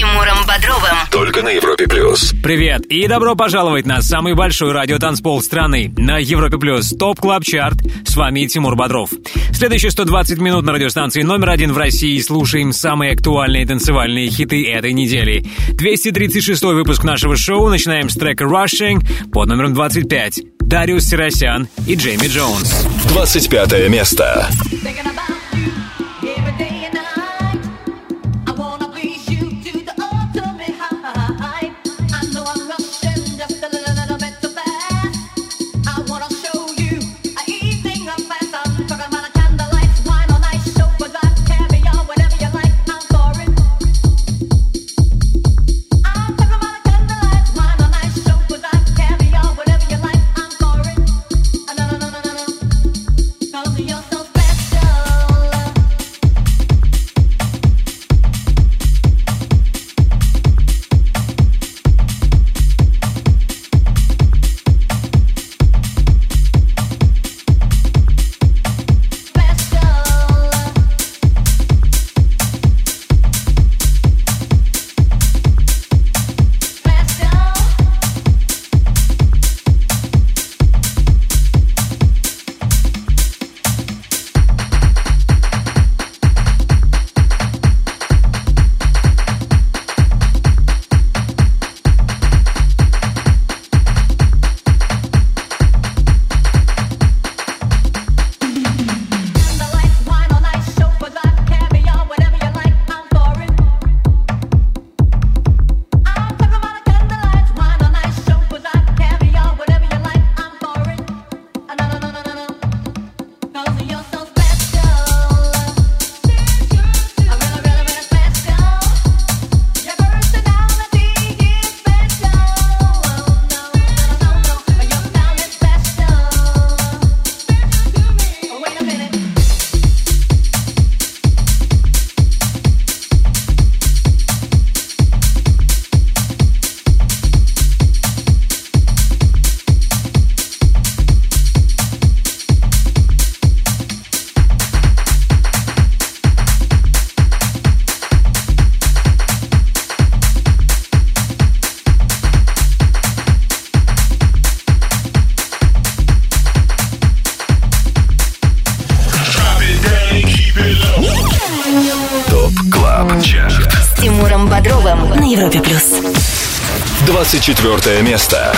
Тимуром Бодровым. Только на Европе Плюс. Привет и добро пожаловать на самый большой радиотанцпол страны на Европе Плюс Top Club Chart. С вами Тимур Бодров. Следующие 120 минут на радиостанции номер один в России слушаем самые актуальные танцевальные хиты этой недели. 236 выпуск нашего шоу. Начинаем с трека Rushing под номером 25. Дариус Сиросян и Джейми Джонс. 25 место. Thinking about Бодровым на Европе плюс. 24 место.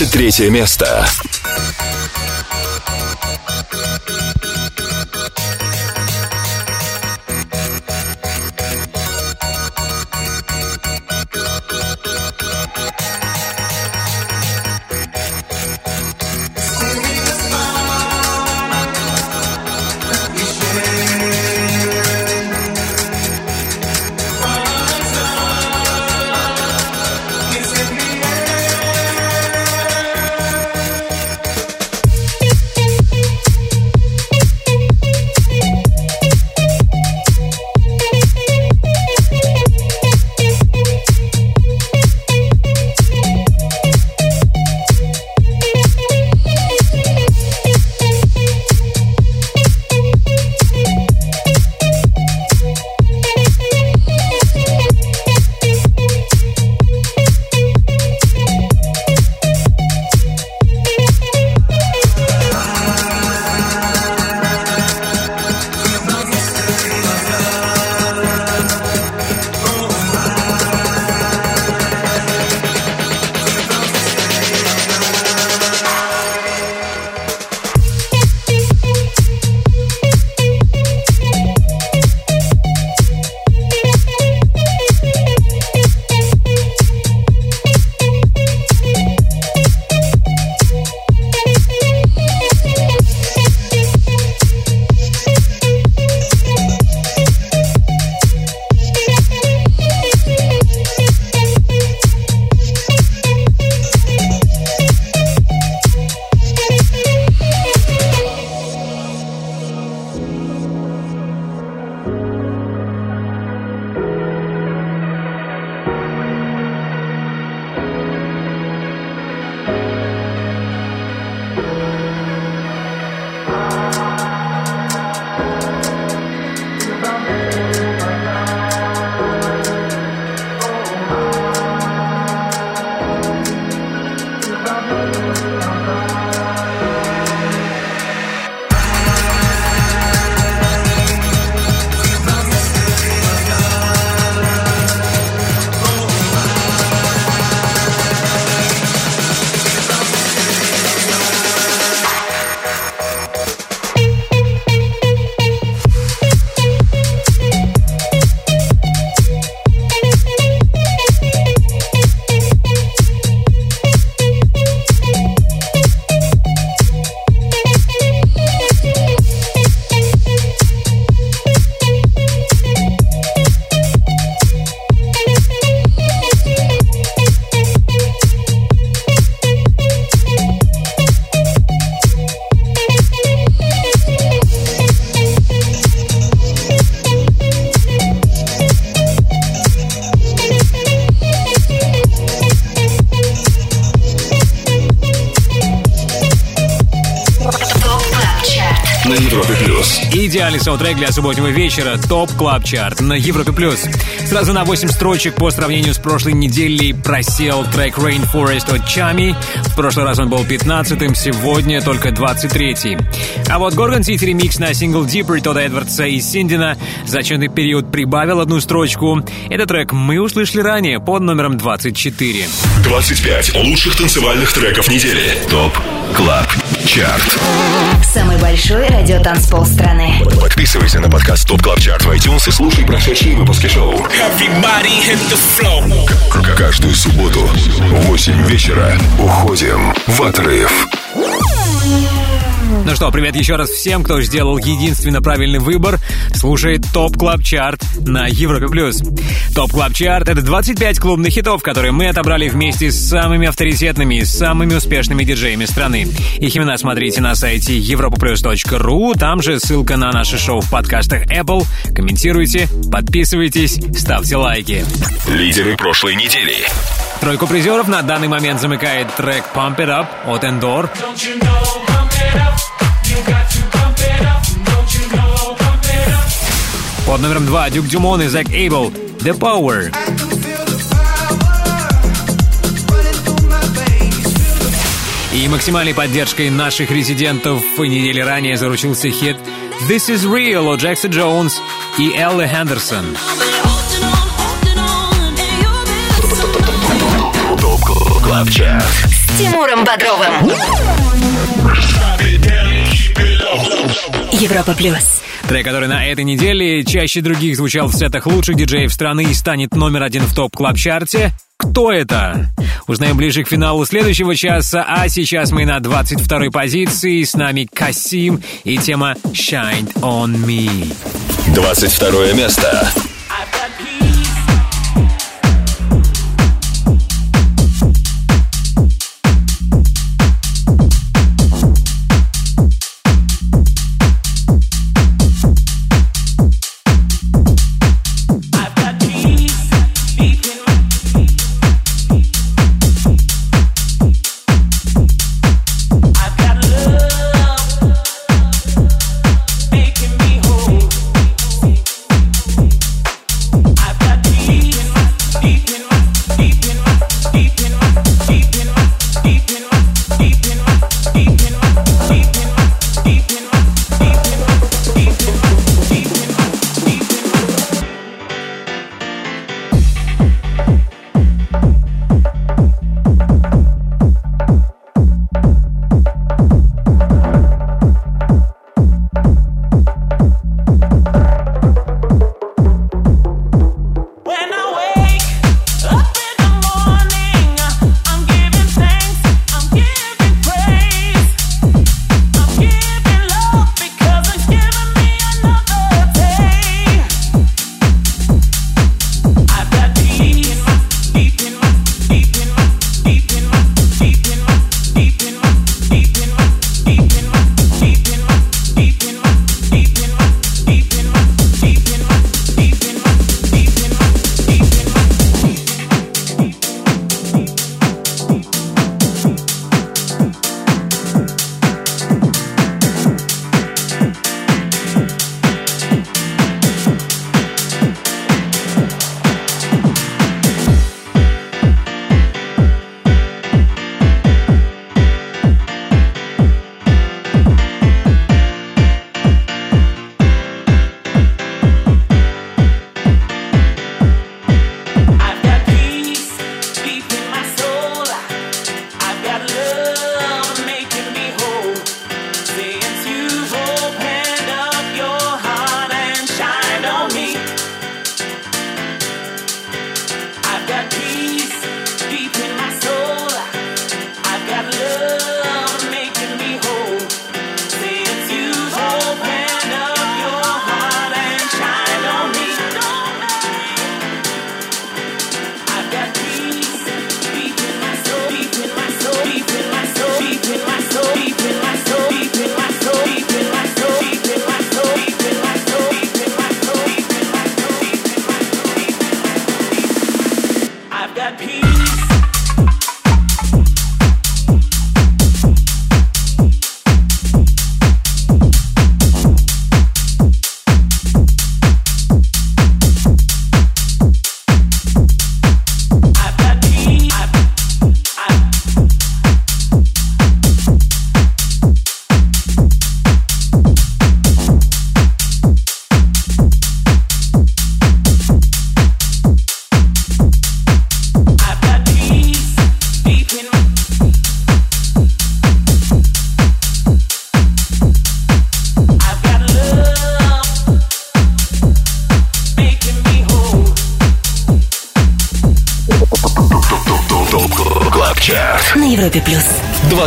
23 место. Идеальный саундтрек для субботнего вечера. Top Club Chart на Европе Плюс. Сразу на 8 строчек по сравнению с прошлой неделей просел трек Rainforest от Tchami. В прошлый раз он был 15-м, сегодня только 23-й. А вот Gorgon City ремикс на сингл Deeper Тодда Эдвардса и Синдина за отчетный период прибавил одну строчку. Этот трек мы услышали ранее под номером 24. 25 лучших танцевальных треков недели. Топ Club Chart. Самый большой радиотанцпол страны. Подписывайся на подкаст Top Club Chart в iTunes и слушай прошедшие выпуски шоу. Everybody hit the Каждую субботу в 8 вечера уходим в отрыв. Ну что, привет еще раз всем, кто сделал единственно правильный выбор. Слушает Top Club Chart на Европе+. плюс. ТОП Клаб Чарт — это 25 клубных хитов, которые мы отобрали вместе с самыми авторитетными и самыми успешными диджеями страны. Их имена смотрите на сайте europaplus.ru, там же ссылка на наше шоу в подкастах Apple. Комментируйте, подписывайтесь, ставьте лайки. Лидеры прошлой недели. Тройку призеров на данный момент замыкает трек Pump It Up от Endor. Под номером 2 Дюк Дюмон и Зак Эйбл «The Power». И максимальной поддержкой наших резидентов в неделей ранее заручился хит «This is Real» у Джекса Джонс и Элли Хендерсон. С Тимуром Бодровым. Европа плюс. Трек, который на этой неделе чаще других звучал в сетах лучших диджеев страны и станет номер один в Top Club Chart е. Кто это? Узнаем ближе к финалу следующего часа, а сейчас мы на 22-й позиции. С нами Касим и тема Shine on me». 22 место.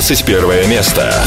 21 место.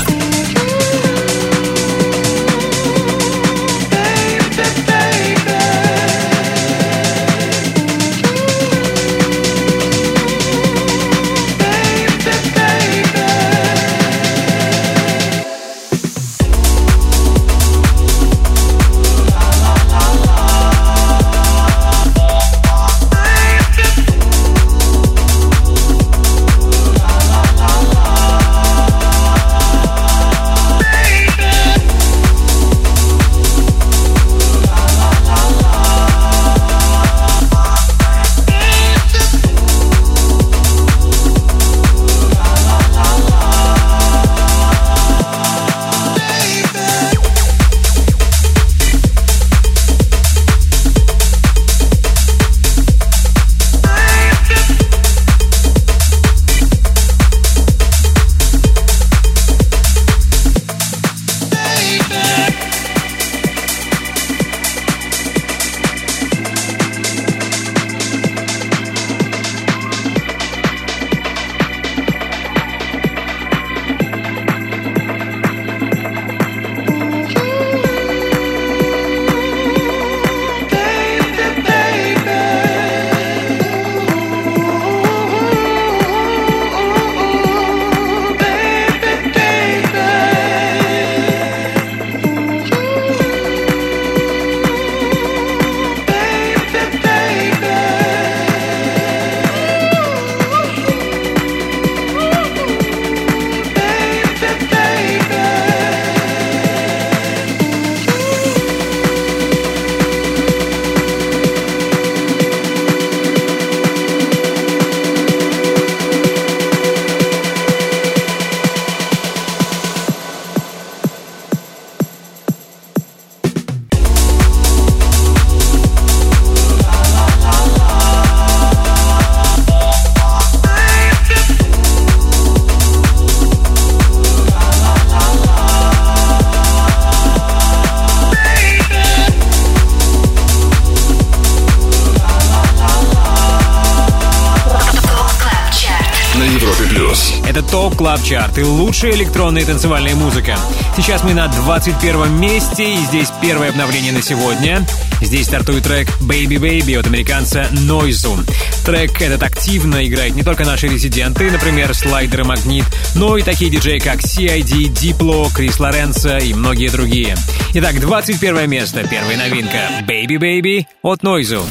Club Chart и лучшая электронная танцевальная музыка. Сейчас мы на 21 месте, и здесь первое обновление на сегодня. Здесь стартует трек Baby Baby от американца Noizu. Трек этот активно играет не только наши резиденты, например, Слайдер и Магнит, но и такие диджеи, как CID, Diplo, Крис Лоренцо и многие другие. Итак, 21 место, первая новинка Baby Baby от Noizu.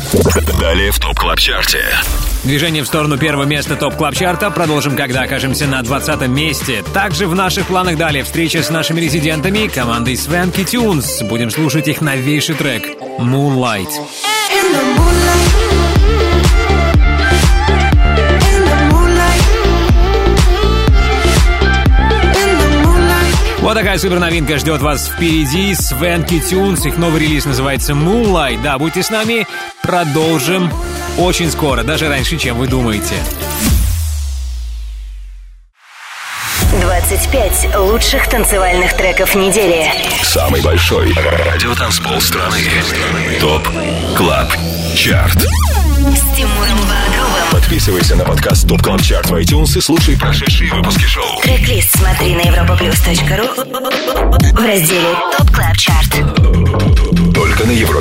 Далее в Top Club Chart е. Движение в сторону первого места топ клаб чарта продолжим, когда окажемся на 20 месте. Также в наших планах далее встреча с нашими резидентами, командой Swanky Tunes. Будем слушать их новейший трек Moonlight. In the. Вот такая супер новинка ждет вас впереди. Swanky Tunes, их новый релиз называется Moonlight. Да, будьте с нами, продолжим очень скоро, даже раньше, чем вы думаете. 25 лучших танцевальных треков недели. Самый большой радиотанцпол страны. Top Club Chart. С Тимуром Бодровым. Подписывайся на подкаст Top Club Chart в iTunes и слушай прошедшие выпуски шоу. Трек-лист смотри на europaplus.ru в разделе Top Club Chart.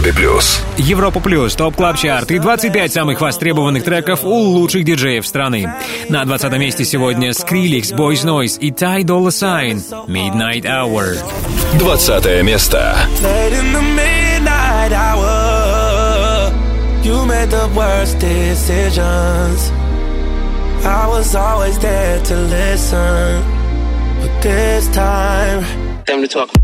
Европе Плюс. Европа Плюс, Top Club Chart и 25 самых востребованных треков у лучших диджеев страны. На 20 месте сегодня Skrillex, Boys Noize и Ty Dolla Sign Midnight Hour. 20 место. You made the worst decisions. I was always there to listen, but this time, time to talk.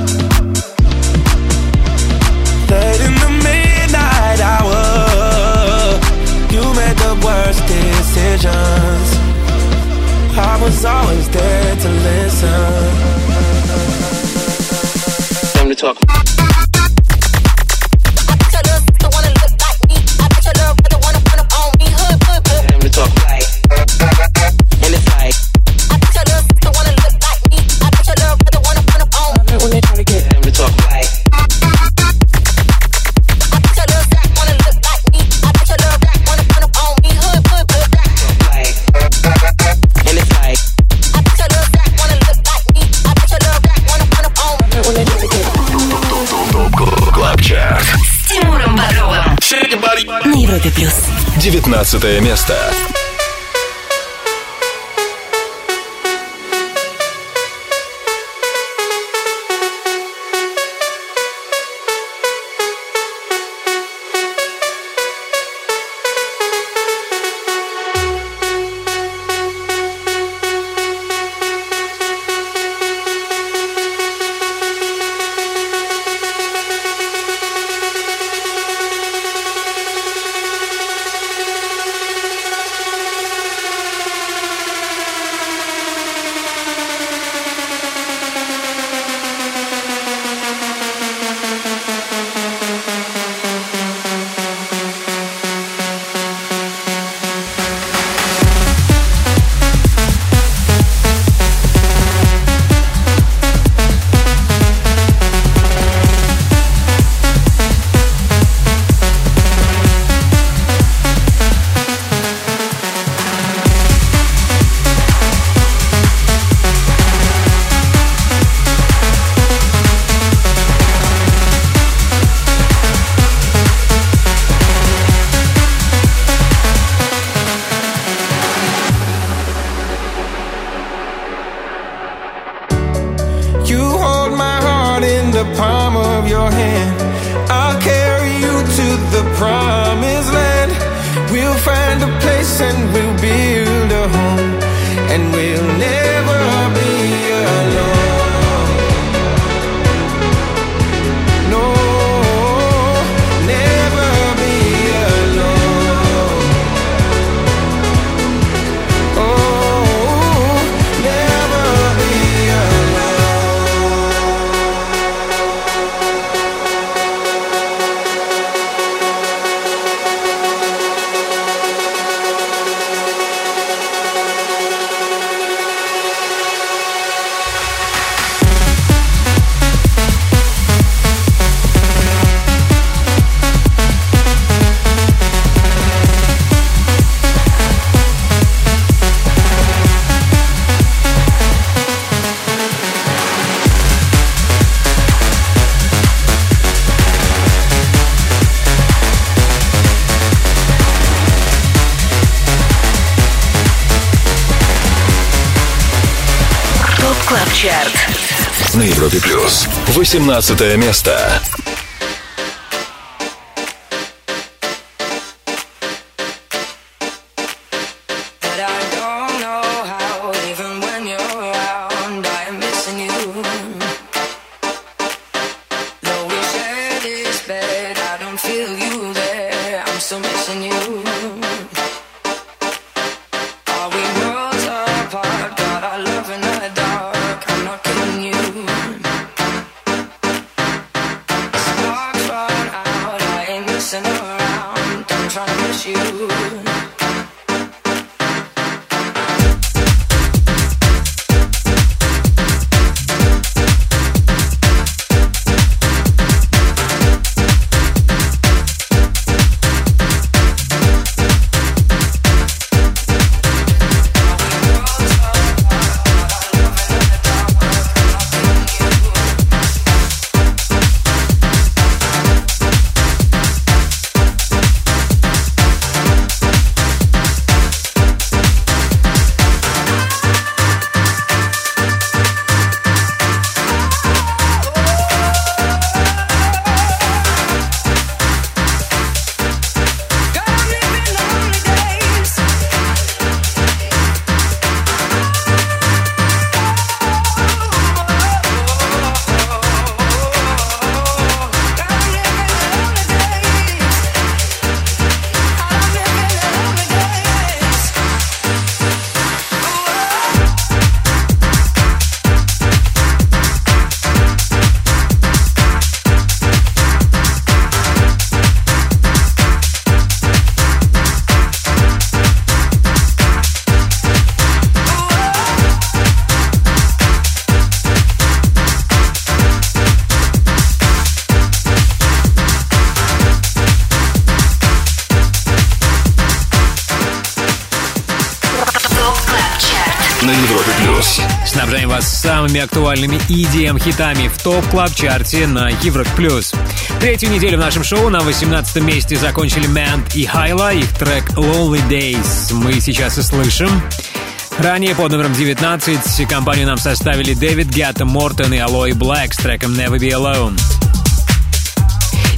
I was always there to listen. 19 место. 18 место. EDM-хитами в топ клаб чарте на Европе+. плюс. Третью неделю в нашем шоу на 18 месте закончили Мэнд и Хайла. Их трек Lonely Days мы сейчас и слышим. Ранее под номером 19 компанию нам составили Дэвид Гетта, Мортон и Алой Блэк с треком Never Be Alone.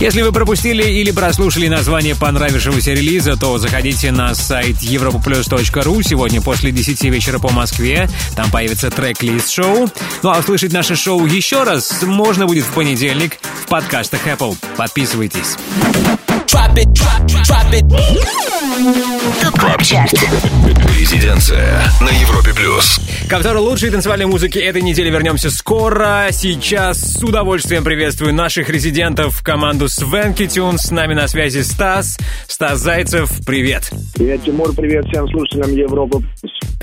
Если вы пропустили или прослушали название понравившегося релиза, то заходите на сайт europoplus.ru сегодня после 10 вечера по Москве. Там появится трек-лист шоу. Ну а услышать наше шоу еще раз можно будет в понедельник в подкастах Apple. Подписывайтесь. ЧАРТ Резиденция на Европе плюс. Ко второй лучшей танцевальной музыки этой недели вернемся скоро. Сейчас с удовольствием приветствую наших резидентов, команду Свенки Тюн. С нами на связи Стас. Стас Зайцев, привет. Привет, Тимур, привет всем слушателям Европы.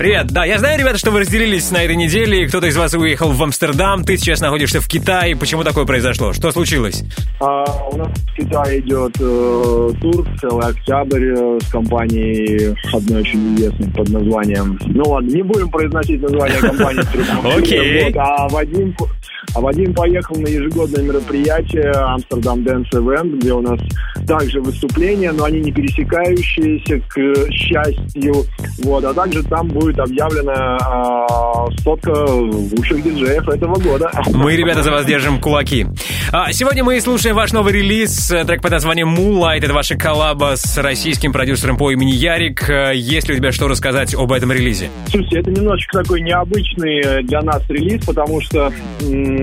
Привет. Да, я знаю, ребята, что вы разделились на этой неделе. Кто-то из вас уехал в Амстердам, ты сейчас находишься в Китае. Почему такое произошло? Что случилось? А, у нас в Китае идет э, тур целый октябрь э, с компанией одной очень известной под названием. Ну ладно, не будем произносить название компании. Окей. А Вадим, а Вадим поехал на ежегодное мероприятие Амстердам Dance Event, где у нас также выступления, но они не пересекающиеся, к счастью. Вот, а также там будет объявлена а, сотка лучших диджеев этого года. Мы, ребята, за вас держим кулаки. А, Сегодня мы слушаем ваш новый релиз, э, трек под названием Moonlight. Это ваша коллаба с российским продюсером по имени Ярик. Э, Есть ли у тебя что рассказать об этом релизе? Слушайте, это немножечко такой необычный э, для нас релиз, потому что,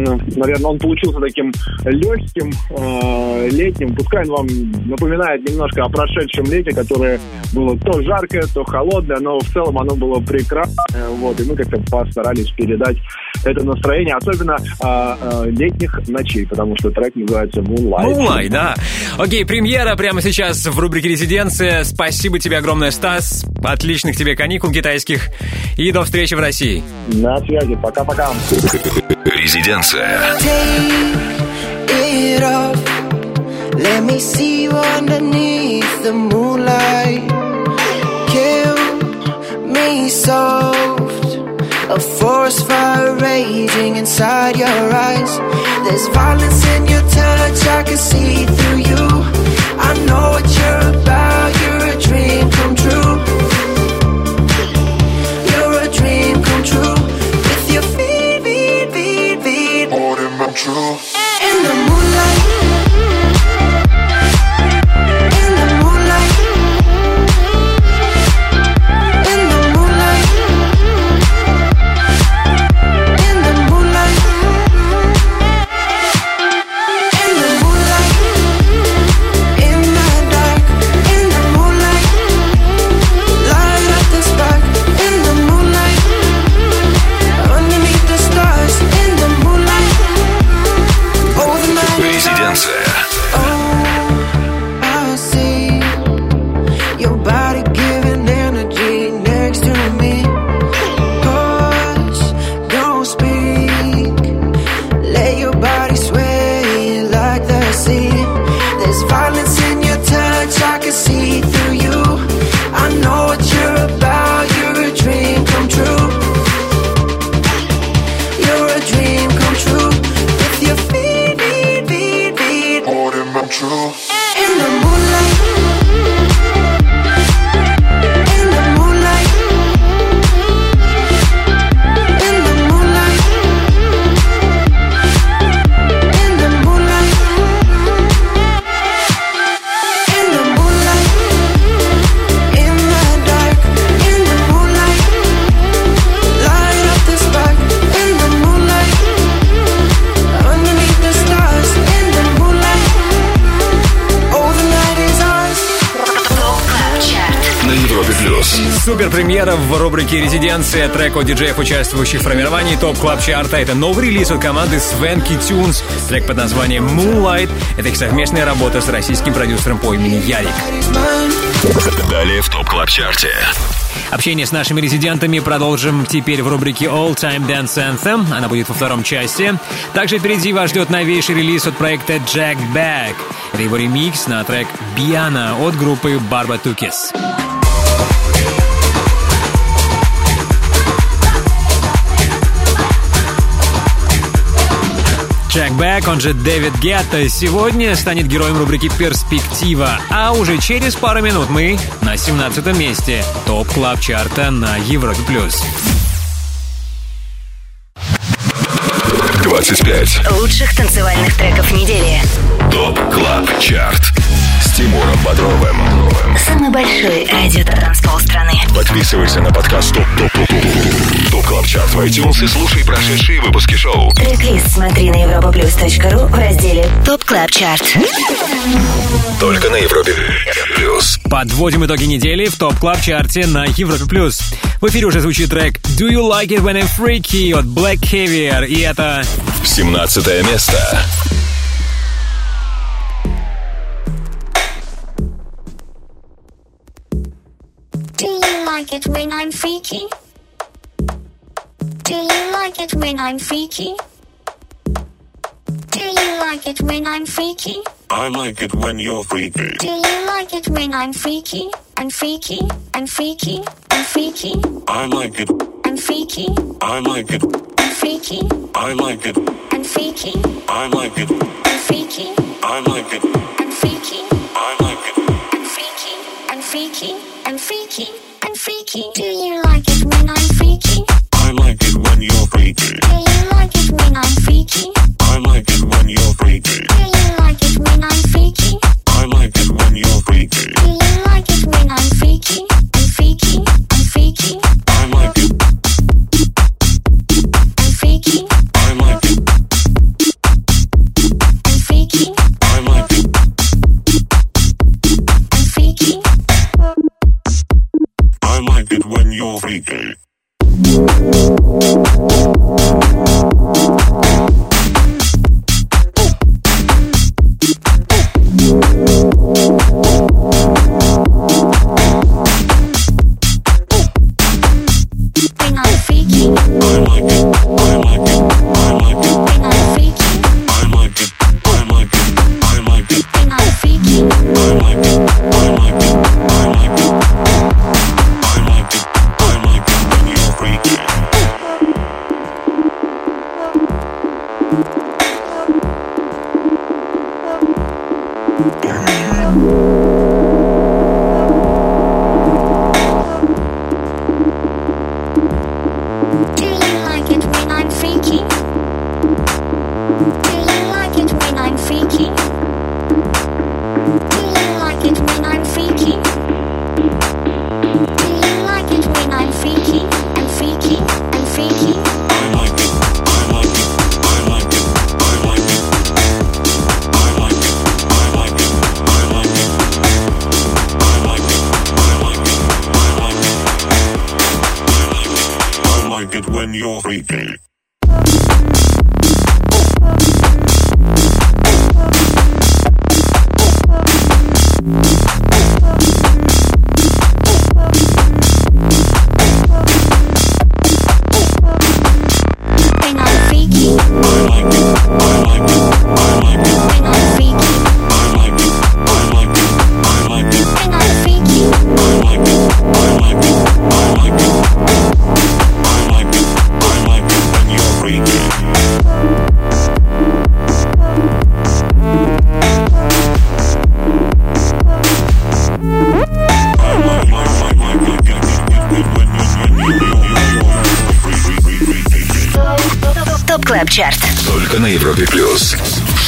наверное, он получился таким легким, э, летним. Пускай он вам напоминает немножко о прошедшем лете, которое было то жаркое, то холодное, но в целом оно было прекрасное. Вот, и мы как-то постарались передать это настроение, особенно э, э, летних ночей, потому что трек называется Moonlight. Moonlight, да. Окей, премьера прямо сейчас в рубрике «Резиденция». Спасибо тебе огромное, Стас. Отличных тебе каникул китайских. И до встречи в России. На связи. Пока-пока. Резиденция. Let me see you underneath the moonlight. Kill me soft. A forest fire raging inside your eyes. There's violence in your touch, I can see through you. I know what you're about, you're a dream come true. Премьера в рубрике «Резиденция» трек от диджеев, участвующих в формировании топ клаб чарта Это новый релиз от команды Swanky Tunes. Трек под названием «Moonlight». Это их совместная работа с российским продюсером по имени Ярик. Далее в ТОП Клаб Чарте. Общение с нашими резидентами продолжим теперь в рубрике All Time Dance Anthem. Она будет во втором части. Также впереди вас ждет новейший релиз от проекта Jack Back. Это его ремикс на трек «Baianá» от группы Barbatuques. Jack Back, он же Дэвид Гетта, сегодня станет героем рубрики «Перспектива». А уже через пару минут мы на 17 месте ТОП Клаб Чарта на Европе+. плюс. 25. Лучших танцевальных треков недели. ТОП Клаб Чарт. Тимуром Бодровым. Самый большой радиотанцпол страны. Подписывайся на подкаст ТОП ТОП ТОП ТОП ТОП Клаб Чарт в iTunes и слушай прошедшие выпуски шоу. Трек-лист смотри на europaplus.ru в разделе ТОП Клаб Чарт. Только на Европе плюс. Подводим итоги недели в ТОП Клаб Чарте на Европе+. плюс. В эфире уже звучит трек «Do You Like It When I'm Freaky» от Black Caviar, и это 17 место. Do you like it when I'm freaky? Do you like it when I'm freaky? Do you like it when I'm freaky? I like it when you're freaky. Do you like it when I'm freaky? I'm freaky, I'm freaky, I'm freaky, I like it. I'm freaky, I like it. I'm freaky, I like it. I'm freaky, I like it. I'm freaky, I like it. I'm freaky. Do you like it when I'm freaky? I like it when you're freaky. Do you like it when I'm freaky? I like it when you're freaky. Do you like it when I'm freaky? I like it when you're freaky. Do you like it when I'm freaky? I'm freaky, I'm freaky. I like it. I like it when you're freaky. Come on.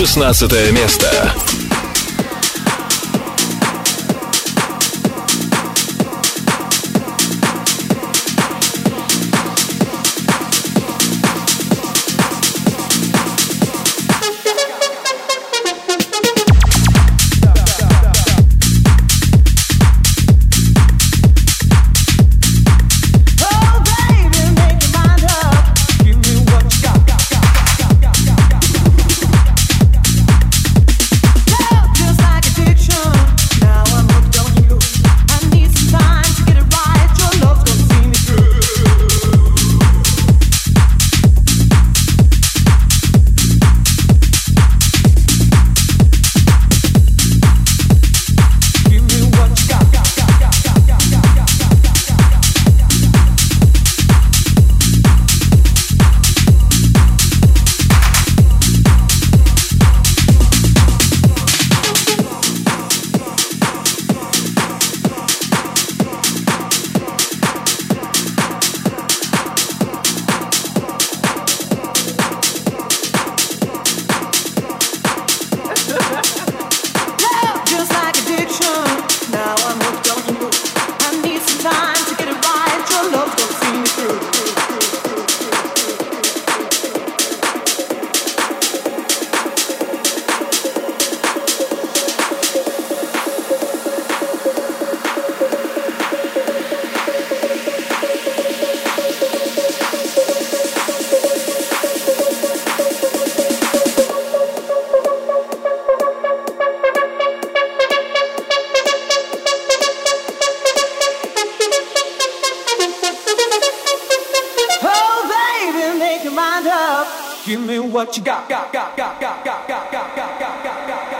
16 место. what you got, got, got, got, got, got, got, got, got, got, got, got.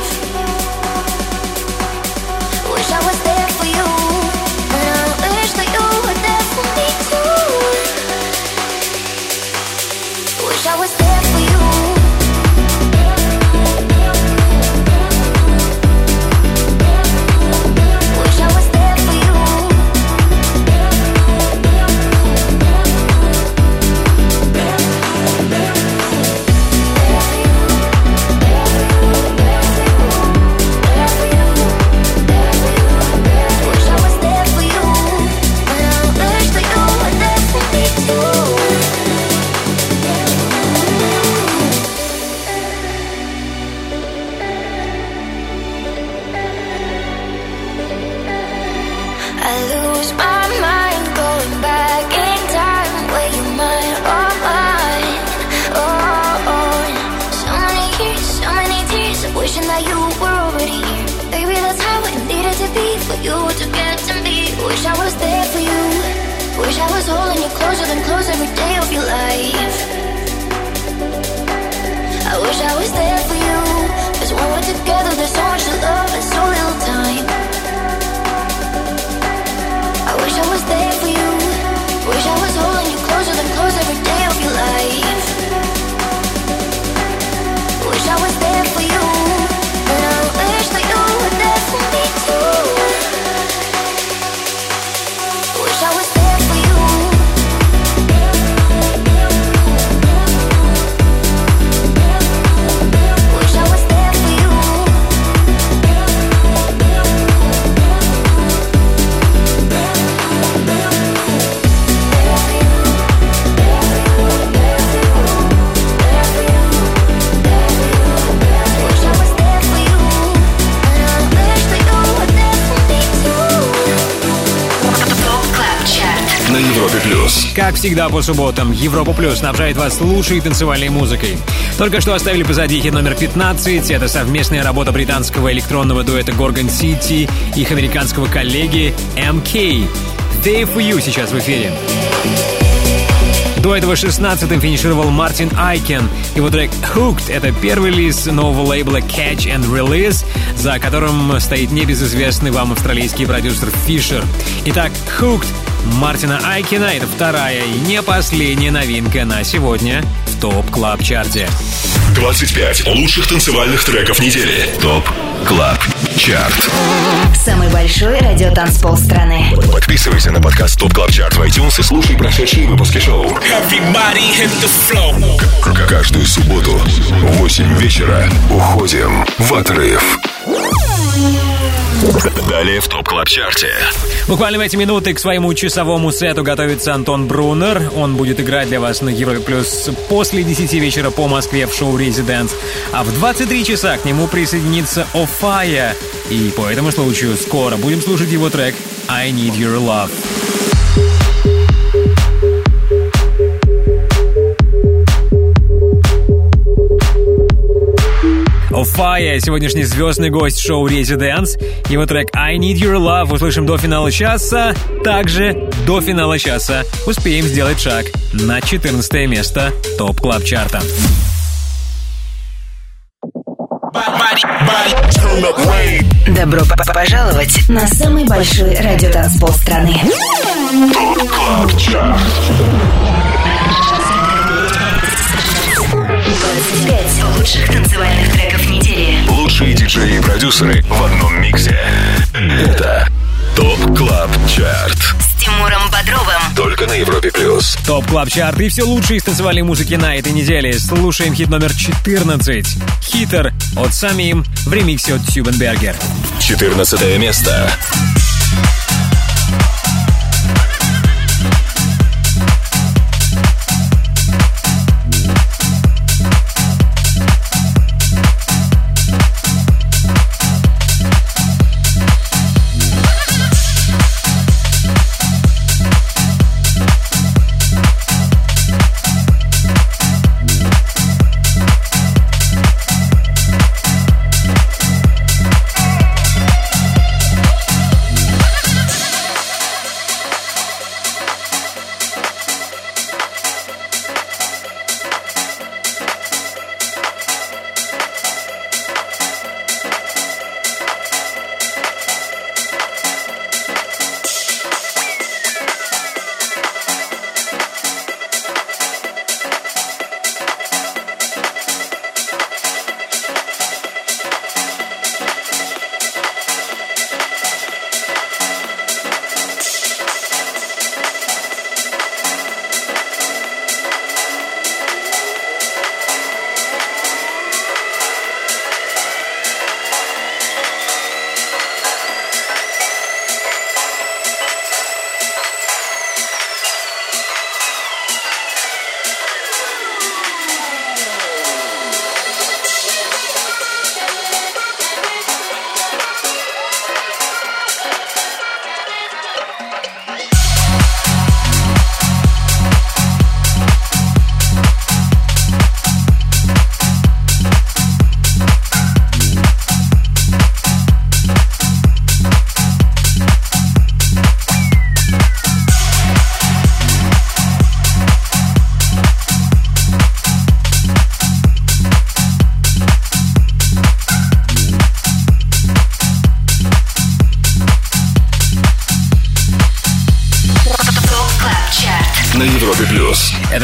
Как всегда по субботам, Европа Плюс снабжает вас лучшей танцевальной музыкой. Только что оставили позади хит номер 15. Это совместная работа британского электронного дуэта Gorgon City и их американского коллеги MK. Day for You сейчас в эфире. До этого 16-м финишировал Мартин Айкен. Его трек Hooked — это первый релиз нового лейбла Catch and Release, за которым стоит небезызвестный вам австралийский продюсер Фишер. Итак, Hooked Мартина Айкена — это вторая и не последняя новинка на сегодня в ТОП Клаб Чарте. 25 лучших танцевальных треков недели. ТОП КЛАБ ЧАРТ. Самый большой радиотанцпол страны. Подписывайся на подкаст ТОП КЛАБ ЧАРТ в iTunes и слушай прошедшие выпуски шоу. Каждую субботу в 8 вечера уходим в отрыв. Далее в ТОП КЛАБ ЧАРТе. Буквально в эти минуты к своему часовому сету готовится Антон Брунер. Он будет играть для вас на Европе Плюс после 10 вечера по Москве в шоу «Резиденс». А в 23 часа к нему присоединится Офая. И по этому случаю скоро будем слушать его трек «I Need Your Love». Офая, сегодняшний звездный гость шоу «Резиденс». Его трек «I Need Your Love» услышим до финала часа. Также до финала часа успеем сделать шаг на 14 место ТОП Клаб Чарта. Добро п- п- пожаловать на самый большой радиотанцпол страны. ТОП КЛАБ ЧАРТ. Лучших танцевальных треков недели. Лучшие диджеи и продюсеры в одном миксе. Это ТОП КЛАБ ЧАРТ. С Тимуром Бодровым. Только на Европе Плюс. ТОП Клаб Чарт и все лучшие из танцевальной музыки на этой неделе. Слушаем хит номер 14. Heater от Samim в ремиксе от Tube & Berger. 14 место. Европе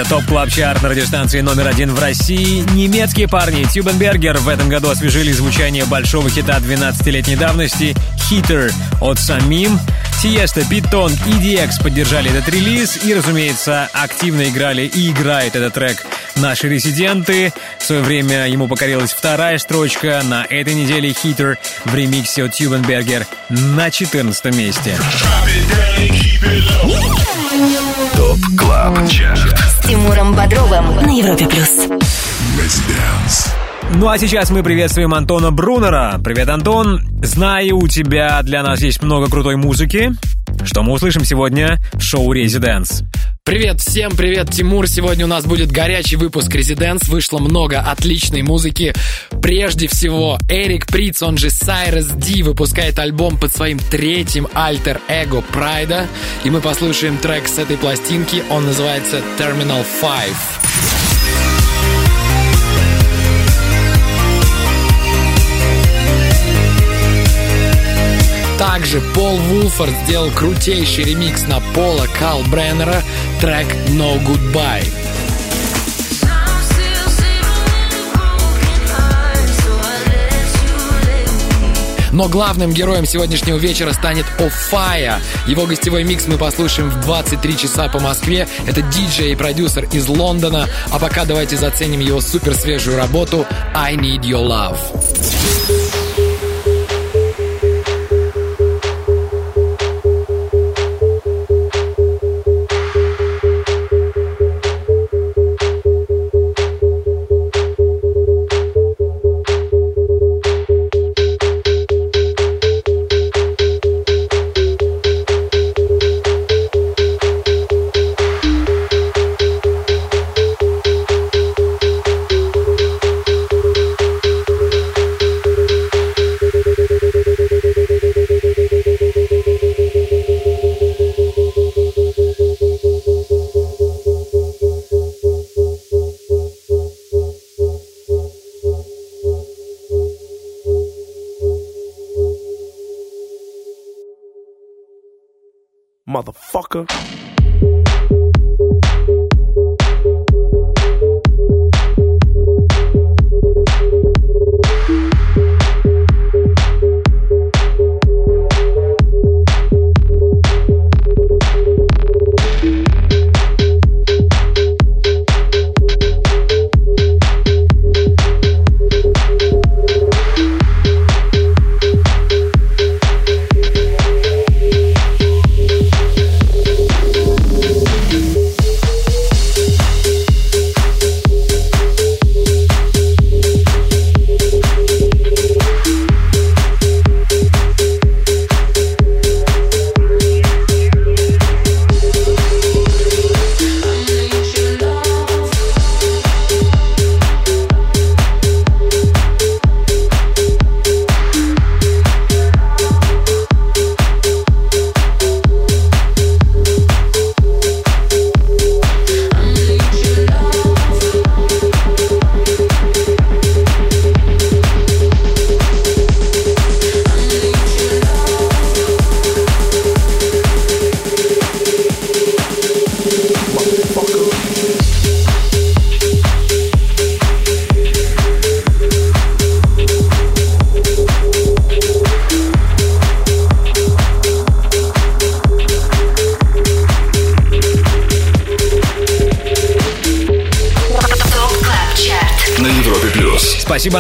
ТОП Клаб Чарт на радиостанции номер один в России. Немецкие парни Tube & Berger в этом году освежили звучание большого хита 12-летней давности «Heater» от Samim. Tiësto, Pete Tong и EDX поддержали этот релиз и, разумеется, активно играли и играет этот трек наши резиденты. В свое время ему покорилась вторая строчка. На этой неделе «Heater» в ремиксе от Tube & Berger на 14 месте. ТОП Клаб Чарт. Тимуром Бодровым на Европе плюс. Ну а сейчас мы приветствуем Антона Брунера. Привет, Антон. Знаю, у тебя для нас есть много крутой музыки. Что мы услышим сегодня в шоу «Резиденс». Привет всем, привет, Тимур. Сегодня у нас будет горячий выпуск Резиденс. Вышло много отличной музыки. Прежде всего, Eric Prydz, он же Cirez D, выпускает альбом под своим третьим альтер-эго Pryda. И мы послушаем трек с этой пластинки. Он называется Terminal 5. Также Пол Вулфорд сделал крутейший ремикс на Пола Кал Бреннера трек No Goodbye. Но главным героем сегодняшнего вечера станет Офая. Его гостевой микс мы послушаем в 23 часа по Москве. Это диджей и продюсер из Лондона. А пока давайте заценим его супер свежую работу I Need Your Love.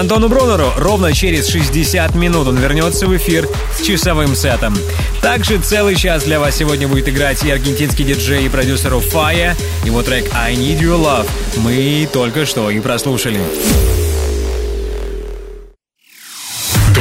Антону Брунеру. Ровно через 60 минут он вернется в эфир с часовым сетом. Также целый час для вас сегодня будет играть и аргентинский диджей и продюсер Fire. Его трек I Need Your Love мы только что и прослушали.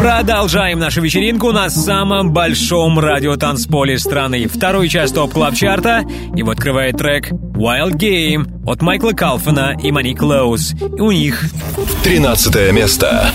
Продолжаем нашу вечеринку на самом большом радиотанцполе страны. Второй час топ клаб чарта. Его открывает трек Wild Game от Майкла Калфана и Моник Лоуз. И у них 13 место.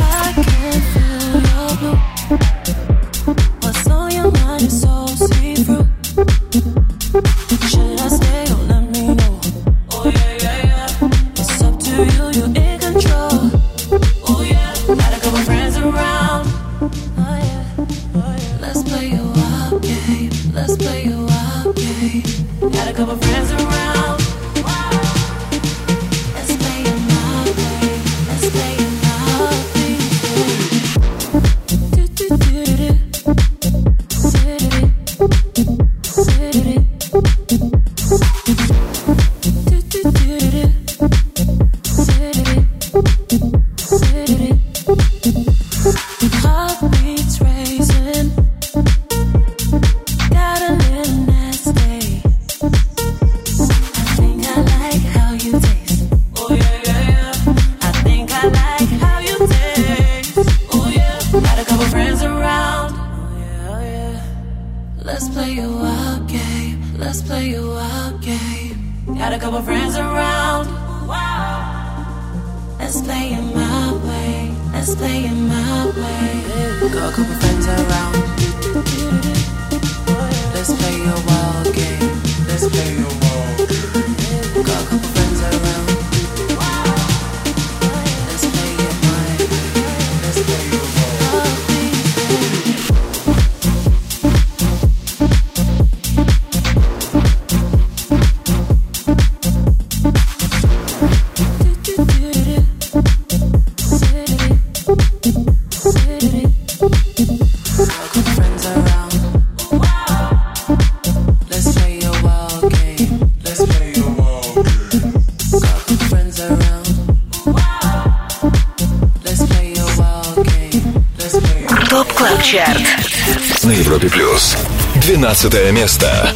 12 место.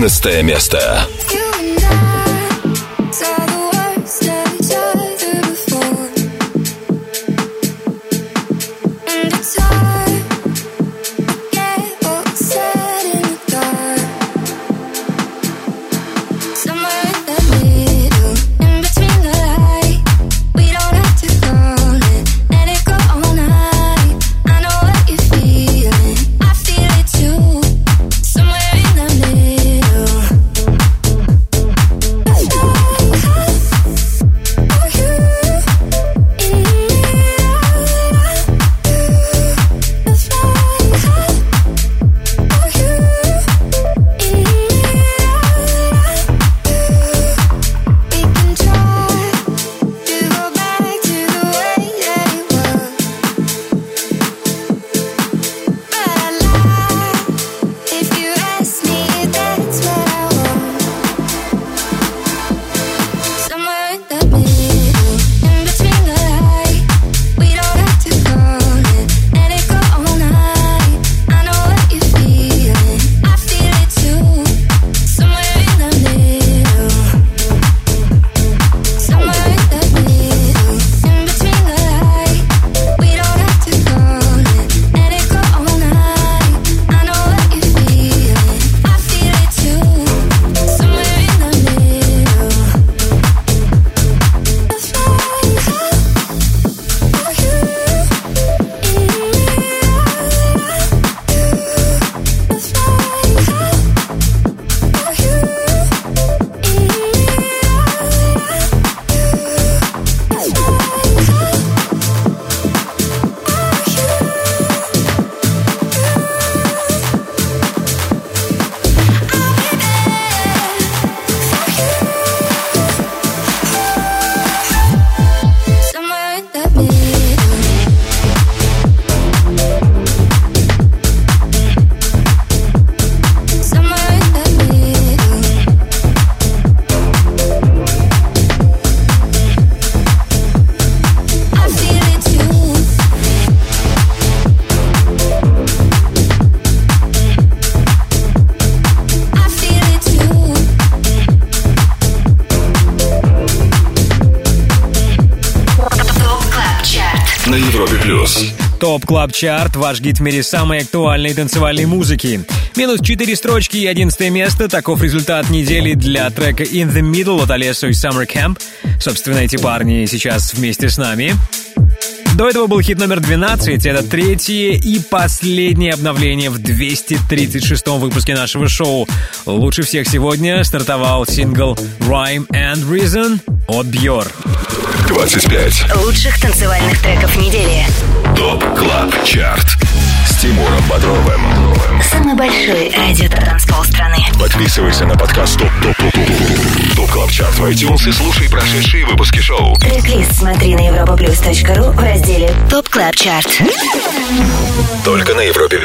11 место. ТОП Клаб Чарт, ваш гид в мире самой актуальной танцевальной музыки. Минус 4 строчки и 11 место. Таков результат недели для трека In the Middle от Alesso и Sumr Camp. Собственно, эти парни сейчас вместе с нами. До этого был хит номер 12, это третье и последнее обновление в 236-м выпуске нашего шоу. Лучше всех сегодня стартовал сингл Rhyme and Reason от Бьор. 25. Лучших танцевальных треков недели. ТОП КЛАБ ЧАРТ с Тимуром Бодровым. Самый большой радиотанцпол страны. Подписывайся на подкаст ТОП ТОП ТОП ТОП ТОП КЛАБ ЧАРТ в iTunes и слушай прошедшие выпуски шоу. Трек-лист смотри на europaplus.ru в разделе ТОП Клаб Чарт. Только на Европе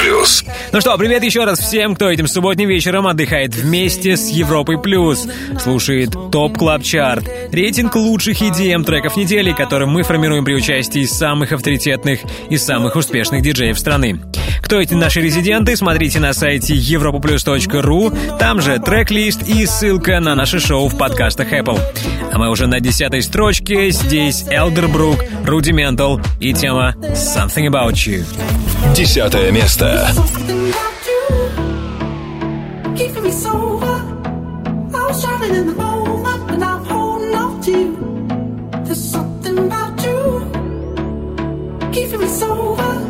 Плюс. Ну что, привет еще раз всем, кто этим субботним вечером отдыхает вместе с Европой Плюс. Слушает ТОП Клаб Чарт. Рейтинг лучших EDM треков недели, который мы формируем при участии самых авторитетных и самых успешных диджеев страны. Кто эти наши резиденты, смотрите на сайте europaplus.ru. Там же трек-лист и ссылка на наше шоу в подкастах Apple. А мы уже на десятой строчке. Здесь Elderbrook, Rudimental и тема Something About You. Десятое место. keeping me sober. I was driving in the moment, and I'm holding on to you. There's something about you keeping me sober.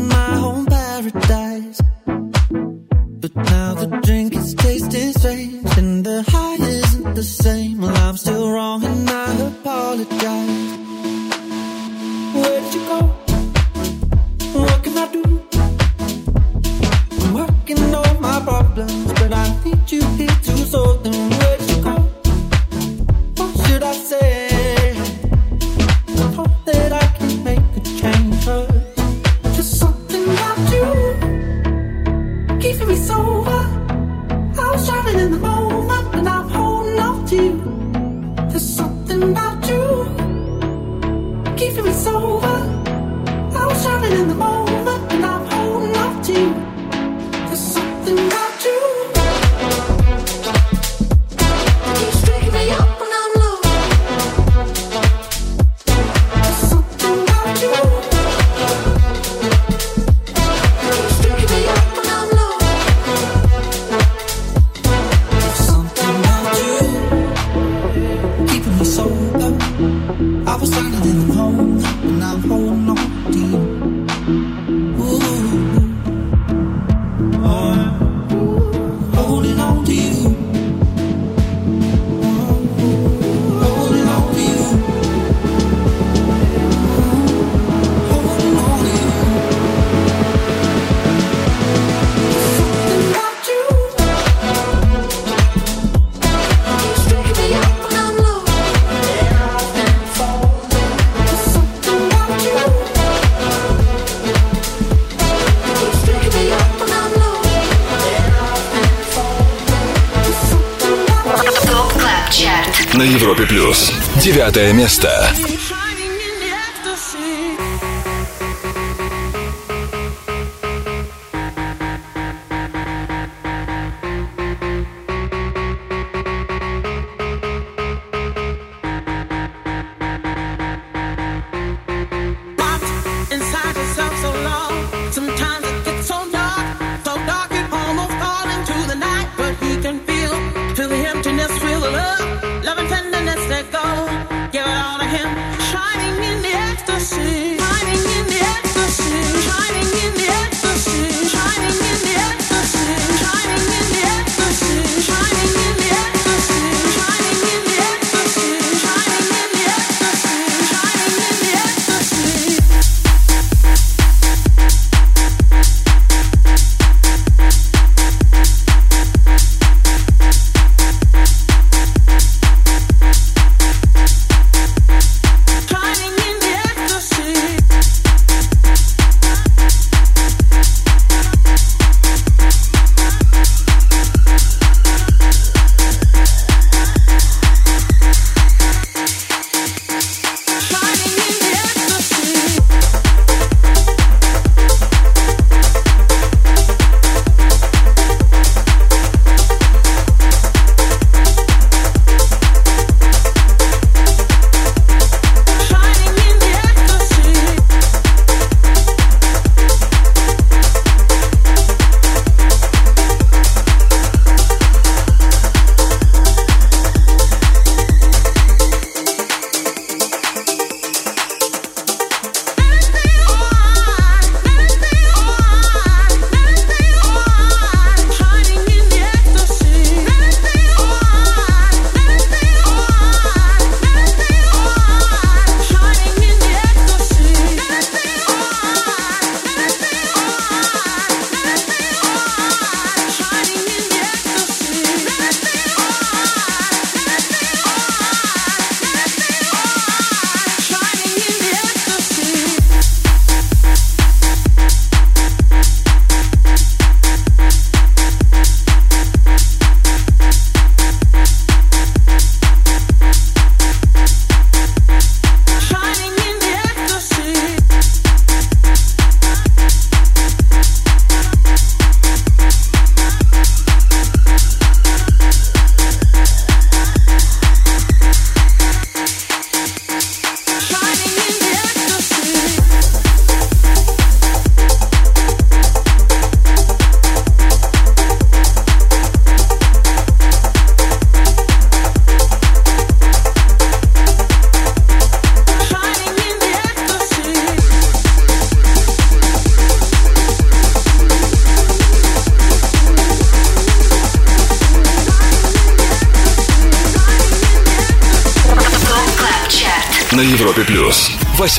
Девятое место.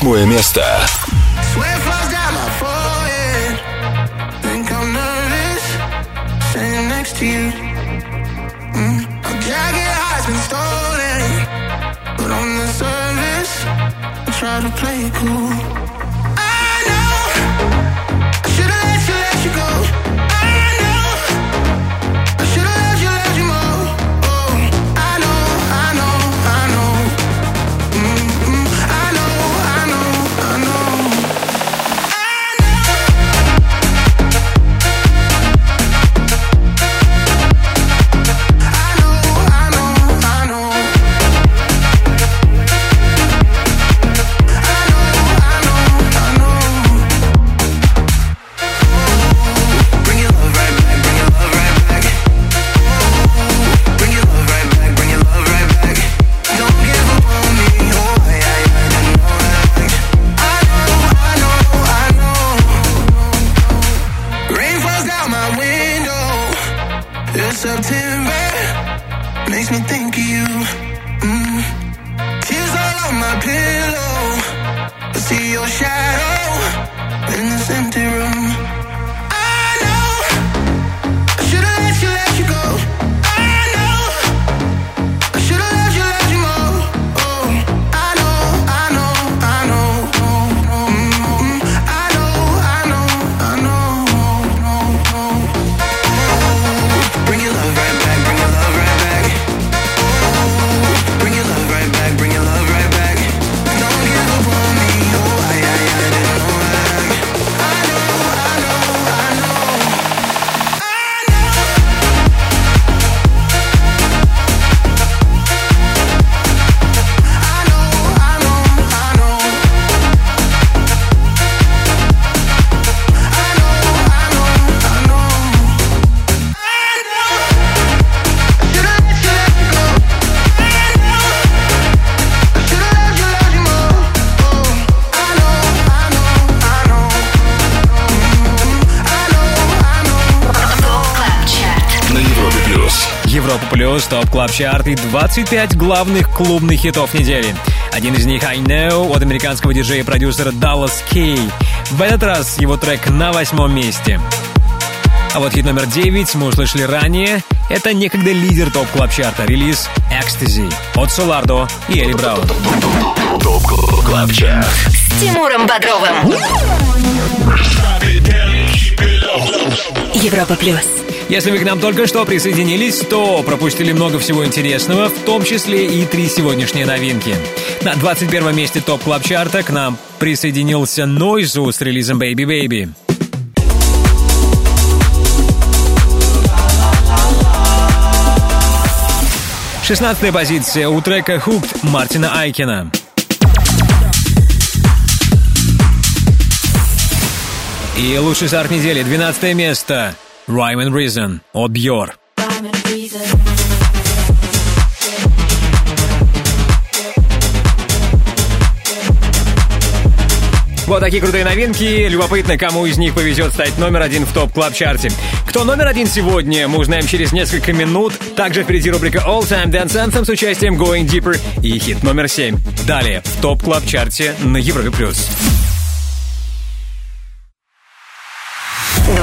Восьмое место. Клаб чарт и 25 главных клубных хитов недели. Один из них I Know от американского диджея и продюсера DallasK. В этот раз его трек на восьмом месте. А вот хит номер 9 мы услышали ранее. Это некогда лидер топ клаб чарта релиз Ecstasy от Solardo и Eli Brown. Топ Клаб Чарт. С Тимуром Бодровым. Европа плюс. Если вы к нам только что присоединились, то пропустили много всего интересного, в том числе и три сегодняшние новинки. На 21 месте топ клаб чарта к нам присоединился Нойзу с релизом Baby Baby. Шестнадцатая позиция у трека Hooked Мартина Айкина. И лучший старт недели, 12 место. Rhyme and Reason от Бьор. Вот такие крутые новинки. Любопытно, кому из них повезет стать номер один в топ клаб чарте Кто номер один сегодня, мы узнаем через несколько минут. Также впереди рубрика All Time Dance Anthem с участием Going Deeper и хит номер семь. Далее в топ клаб чарте на Европе+. плюс.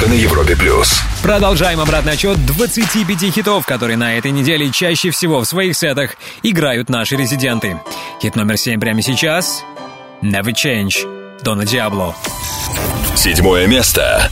Только на Европе плюс. Продолжаем обратный отсчет 25 хитов, которые на этой неделе чаще всего в своих сетах играют наши резиденты. Хит номер 7 прямо сейчас. Never Change. Дона Диабло. Седьмое место.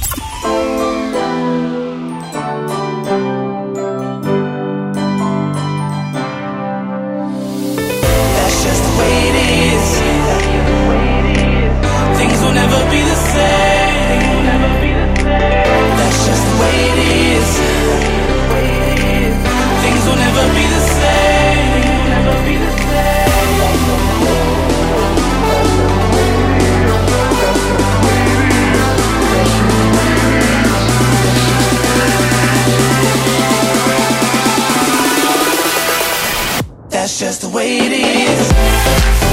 just the way it is.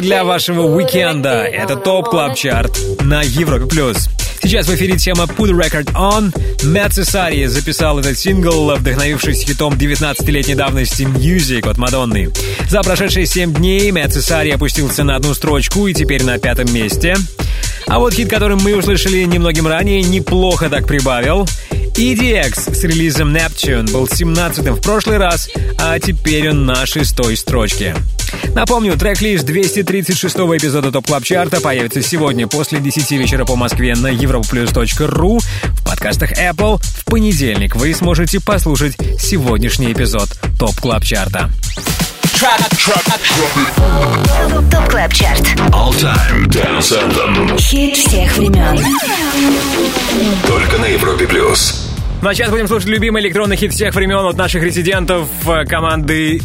Музыка для вашего уикенда. Это Top Club Chart на Европе+. плюс. Сейчас в эфире тема Put Record On. Мэтт Цесари записал этот сингл, вдохновившись хитом 19-летней давности Music от Мадонны. За прошедшие 7 дней Мэтт Цесари опустился на одну строчку и теперь на пятом месте. А вот хит, который мы услышали немногим ранее, неплохо так прибавил. EDX с релизом Neptune был 17-м в прошлый раз, а теперь он на шестой строчке. Напомню, трек-лист 236-го эпизода Top Club Chart'а появится сегодня после 10 вечера по Москве на europaplus.ru в подкастах Apple. В понедельник вы сможете послушать сегодняшний эпизод Top Club Chart'а. Top Club Chart. All Time Dance Anthem. Хит всех времен. Только на Европе плюс. Ну а сейчас будем слушать любимый электронный хит всех времен от наших резидентов э, команды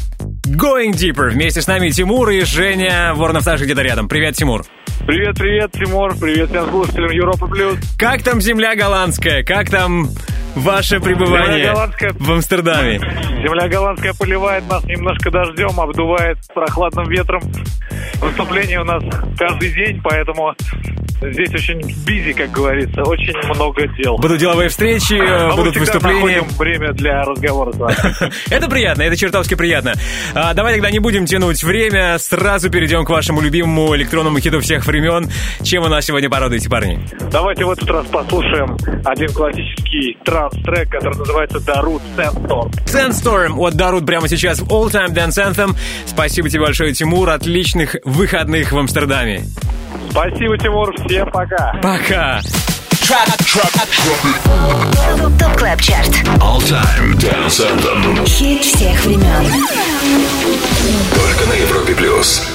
Going Deeper. Вместе с нами Тимур и Женя Воронов Саша где-то рядом. Привет, Тимур. Привет, привет, Тимур. Привет всем слушателям Европа Плюс. Как там земля голландская? Как там ваше пребывание Земля голландская. в Амстердаме? Земля голландская поливает нас немножко дождем, обдувает прохладным ветром. Выступление у нас каждый день, поэтому здесь очень бизи, как говорится, очень много дел. Будут деловые встречи, мы будут всегда выступления. находим время для разговора с вами. Это приятно, это чертовски приятно. А, давай тогда не будем тянуть время, сразу перейдем к вашему любимому электронному хиту всех времен. Чем вы нас сегодня порадуете, парни? Давайте в этот раз послушаем один классический транс-трек, который называется «Дарут Sandstorm». Sandstorm от Дарут прямо сейчас в All Time Dance Anthem. Спасибо тебе большое, Тимур. Отличных выходных в Амстердаме. Спасибо, Тимур. Всем пока. Пока. Top Club Chart. All Time Dance Anthem. Хит всех времен. Только на Европе плюс.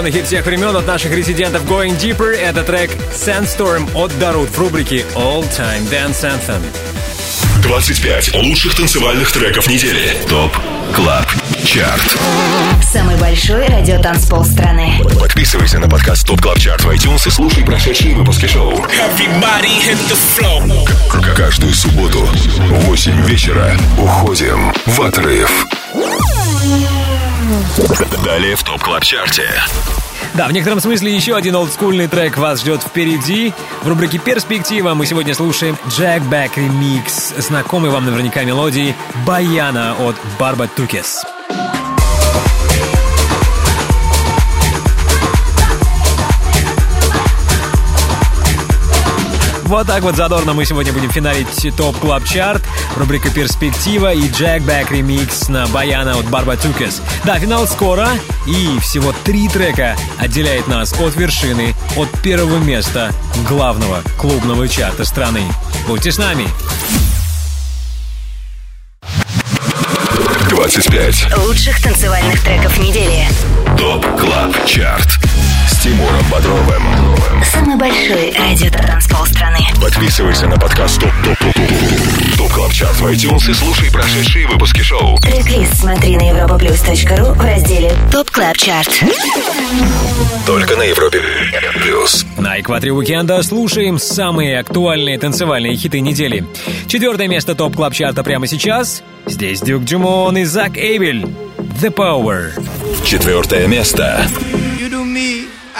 Электронный хит всех времен от наших резидентов Going Deeper — это трек Sandstorm от Даруд в рубрике All Time Dance Anthem. 25 лучших танцевальных треков недели. Top Club Chart. Самый большой радиотанцпол страны. Подписывайся на подкаст Top Club Chart в iTunes и слушай прошедшие выпуски шоу. К- Каждую субботу в 8 вечера уходим в отрыв. Далее в Top Club Chart'е. Да, в некотором смысле еще один олдскульный трек вас ждет впереди. В рубрике «Перспектива» мы сегодня слушаем Jack Back ремикс знакомой вам наверняка мелодии «Баяна» от Barbatuques. Вот так вот задорно мы сегодня будем финалить Top Club Chart. Рубрика «Перспектива» и Jack Back ремикс на Баяна от Barbatuques. Да, финал скоро, и всего три трека отделяет нас от вершины, от первого места главного клубного чарта страны. Будьте с нами! 25. Лучших танцевальных треков недели. ТОП КЛАБ ЧАРТ с Тимуром Бодровым. Самый большой радио-транспол страны. Подписывайся на подкаст ТОП ТОП ТОП ТОП ТОП КЛАБ ЧАРТ в iTunes и слушай прошедшие выпуски шоу. Трек-лист смотри на europaplus.ru в разделе Top Club Chart. Только на Европе Плюс. На экваторе уикенда слушаем самые актуальные танцевальные хиты недели. Четвертое место Top Club Chart'а прямо сейчас. Здесь Дюк Дюмон и Зак Эйбель. The Power. Четвертое место. You do me,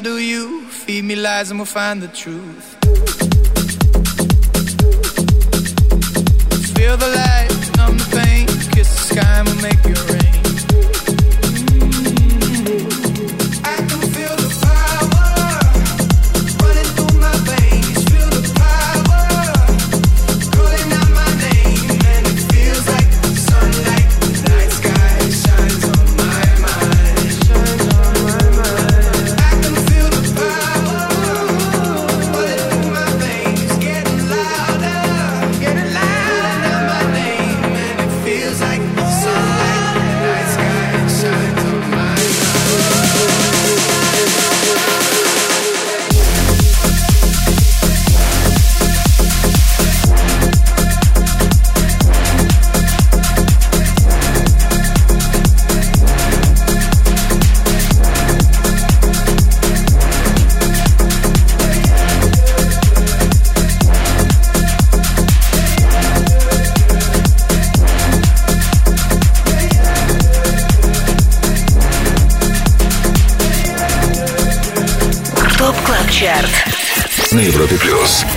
Do you. Feed me lies and we'll find the truth. Feel the light, numb the pain. Kiss the sky and we'll make it rain.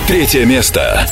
Третье место.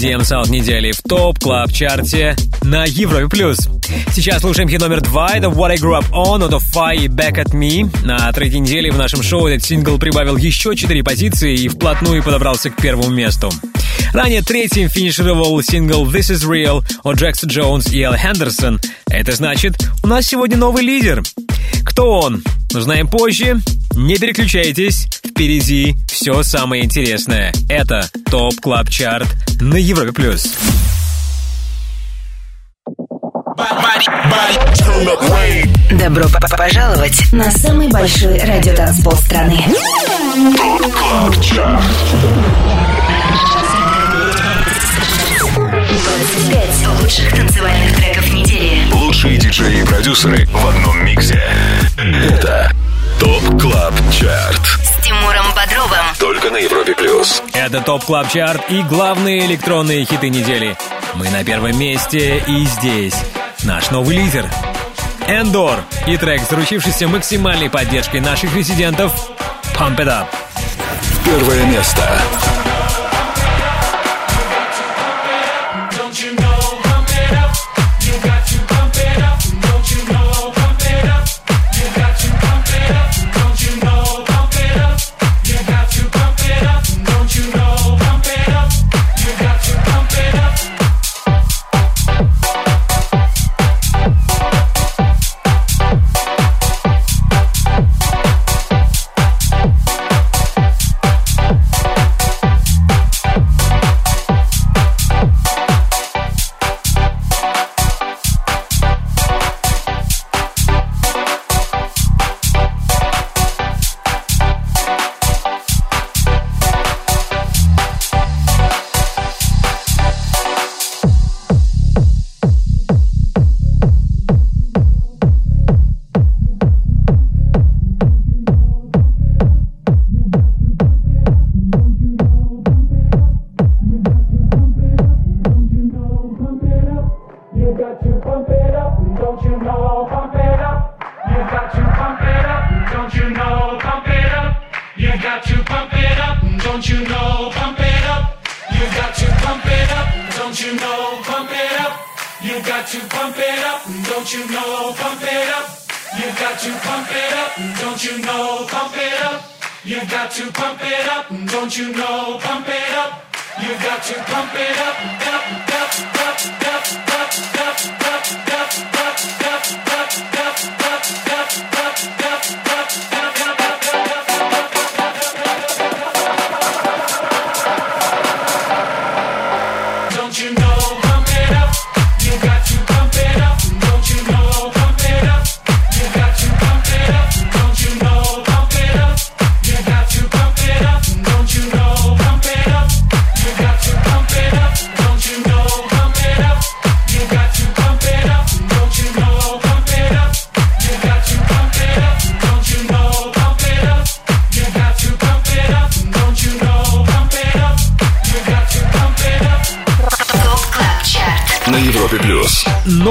EDM саунд недели в Top Club Chart'е на Европе плюс. Сейчас слушаем хит номер два. Это What I Grew Up On от Fire и Back at Me. На третьей неделе в нашем шоу этот сингл прибавил еще четыре позиции и вплотную подобрался к первому месту. Ранее третьим финишировал сингл This Is Real от Джекса Джонс и Элла Хендерсон. Это значит, у нас сегодня новый лидер. Кто он? Узнаем позже. Не переключайтесь, впереди все самое интересное. Это Top Club Chart на Европе+. плюс. Добро п- п- пожаловать на самый большой радиотанцпол страны. 25 лучших танцевальных треков недели. Лучшие диджеи и продюсеры в одном миксе. Это Top Club Chart. С Тимуром Бодровым. Только на Европе плюс. Это Top Club Chart и главные электронные хиты недели. Мы на первом месте и здесь наш новый лидер. Эндор и трек, заручившийся максимальной поддержкой наших резидентов Pump It Up. Первое место.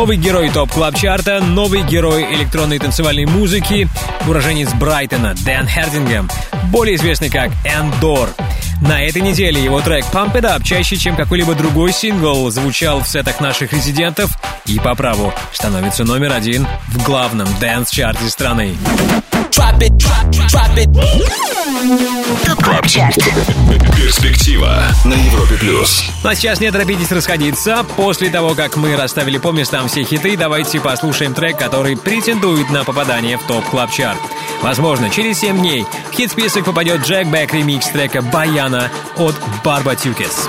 Новый герой Top Club Chart'а новый герой электронной танцевальной музыки, уроженец Брайтона Дэн Хердингем, более известный как Эндор. На этой неделе его трек Pump It Up чаще, чем какой-либо другой сингл, звучал в сетах наших резидентов и по праву становится номер один в главном дэнс-чарте страны. Drop it, drop, drop it. Чарт. Перспектива на Европе плюс. Ну а сейчас не торопитесь расходиться. После того, как мы расставили по местам все хиты, давайте послушаем трек, который претендует на попадание в Top Club Chart Возможно, через 7 дней в хит-список попадет Джек Бэк ремикс трека «Баяна» от Барбатюкес. Это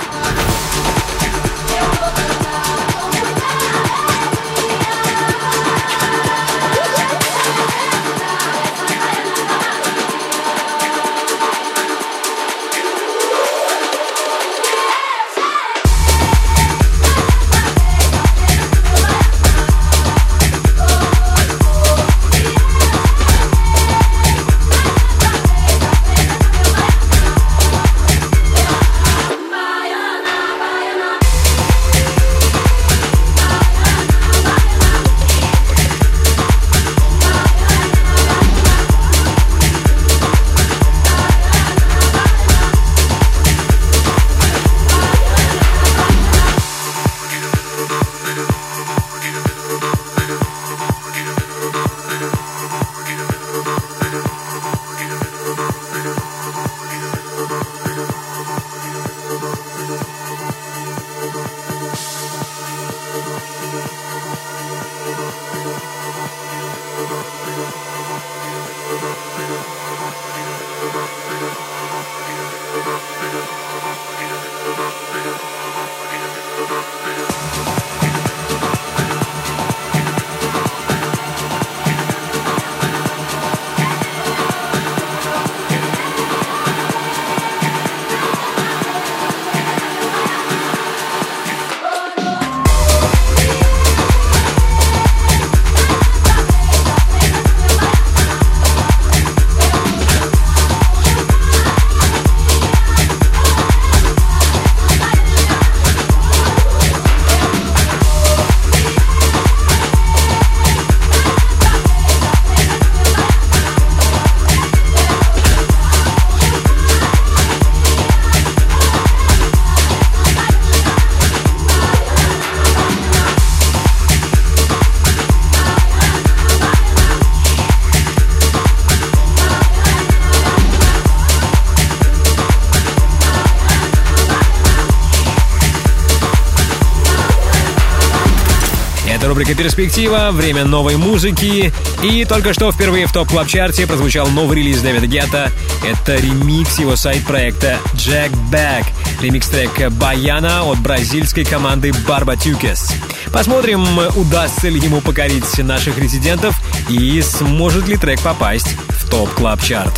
«Перспектива», время новой музыки. И только что впервые в Top Club Chart'е прозвучал новый релиз Дэвида Гетта. Это ремикс его сайд-проекта Jack Back. Ремикс трека «Баяна» от бразильской команды Barbatuques. Посмотрим, удастся ли ему покорить наших резидентов и сможет ли трек попасть в Top Club Chart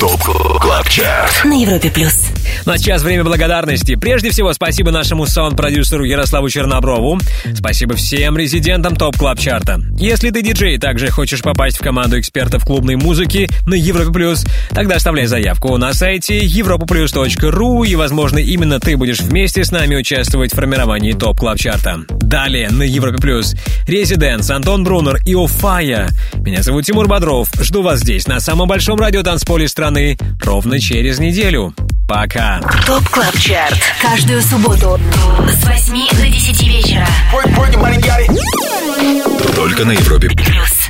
Top Club Chart. На Европе плюс. Ну а сейчас время благодарности. Прежде всего, спасибо нашему саунд-продюсеру Ярославу Черноброву. Спасибо всем резидентам TOP Club Чарта. Если ты диджей также хочешь попасть в команду экспертов клубной музыки на Европе Плюс, тогда оставляй заявку на сайте europaplus.ru и, возможно, именно ты будешь вместе с нами участвовать в формировании TOP Club Чарта. Далее на Европе Плюс Residence, Антон Брунер и Офая. Меня зовут Тимур Бодров. Жду вас здесь, на самом большом радио танцполе страны, ровно через неделю. Пока. ТОП КЛАБ ЧАРТ. Каждую субботу с 8 до 10 вечера. Только на Европе плюс.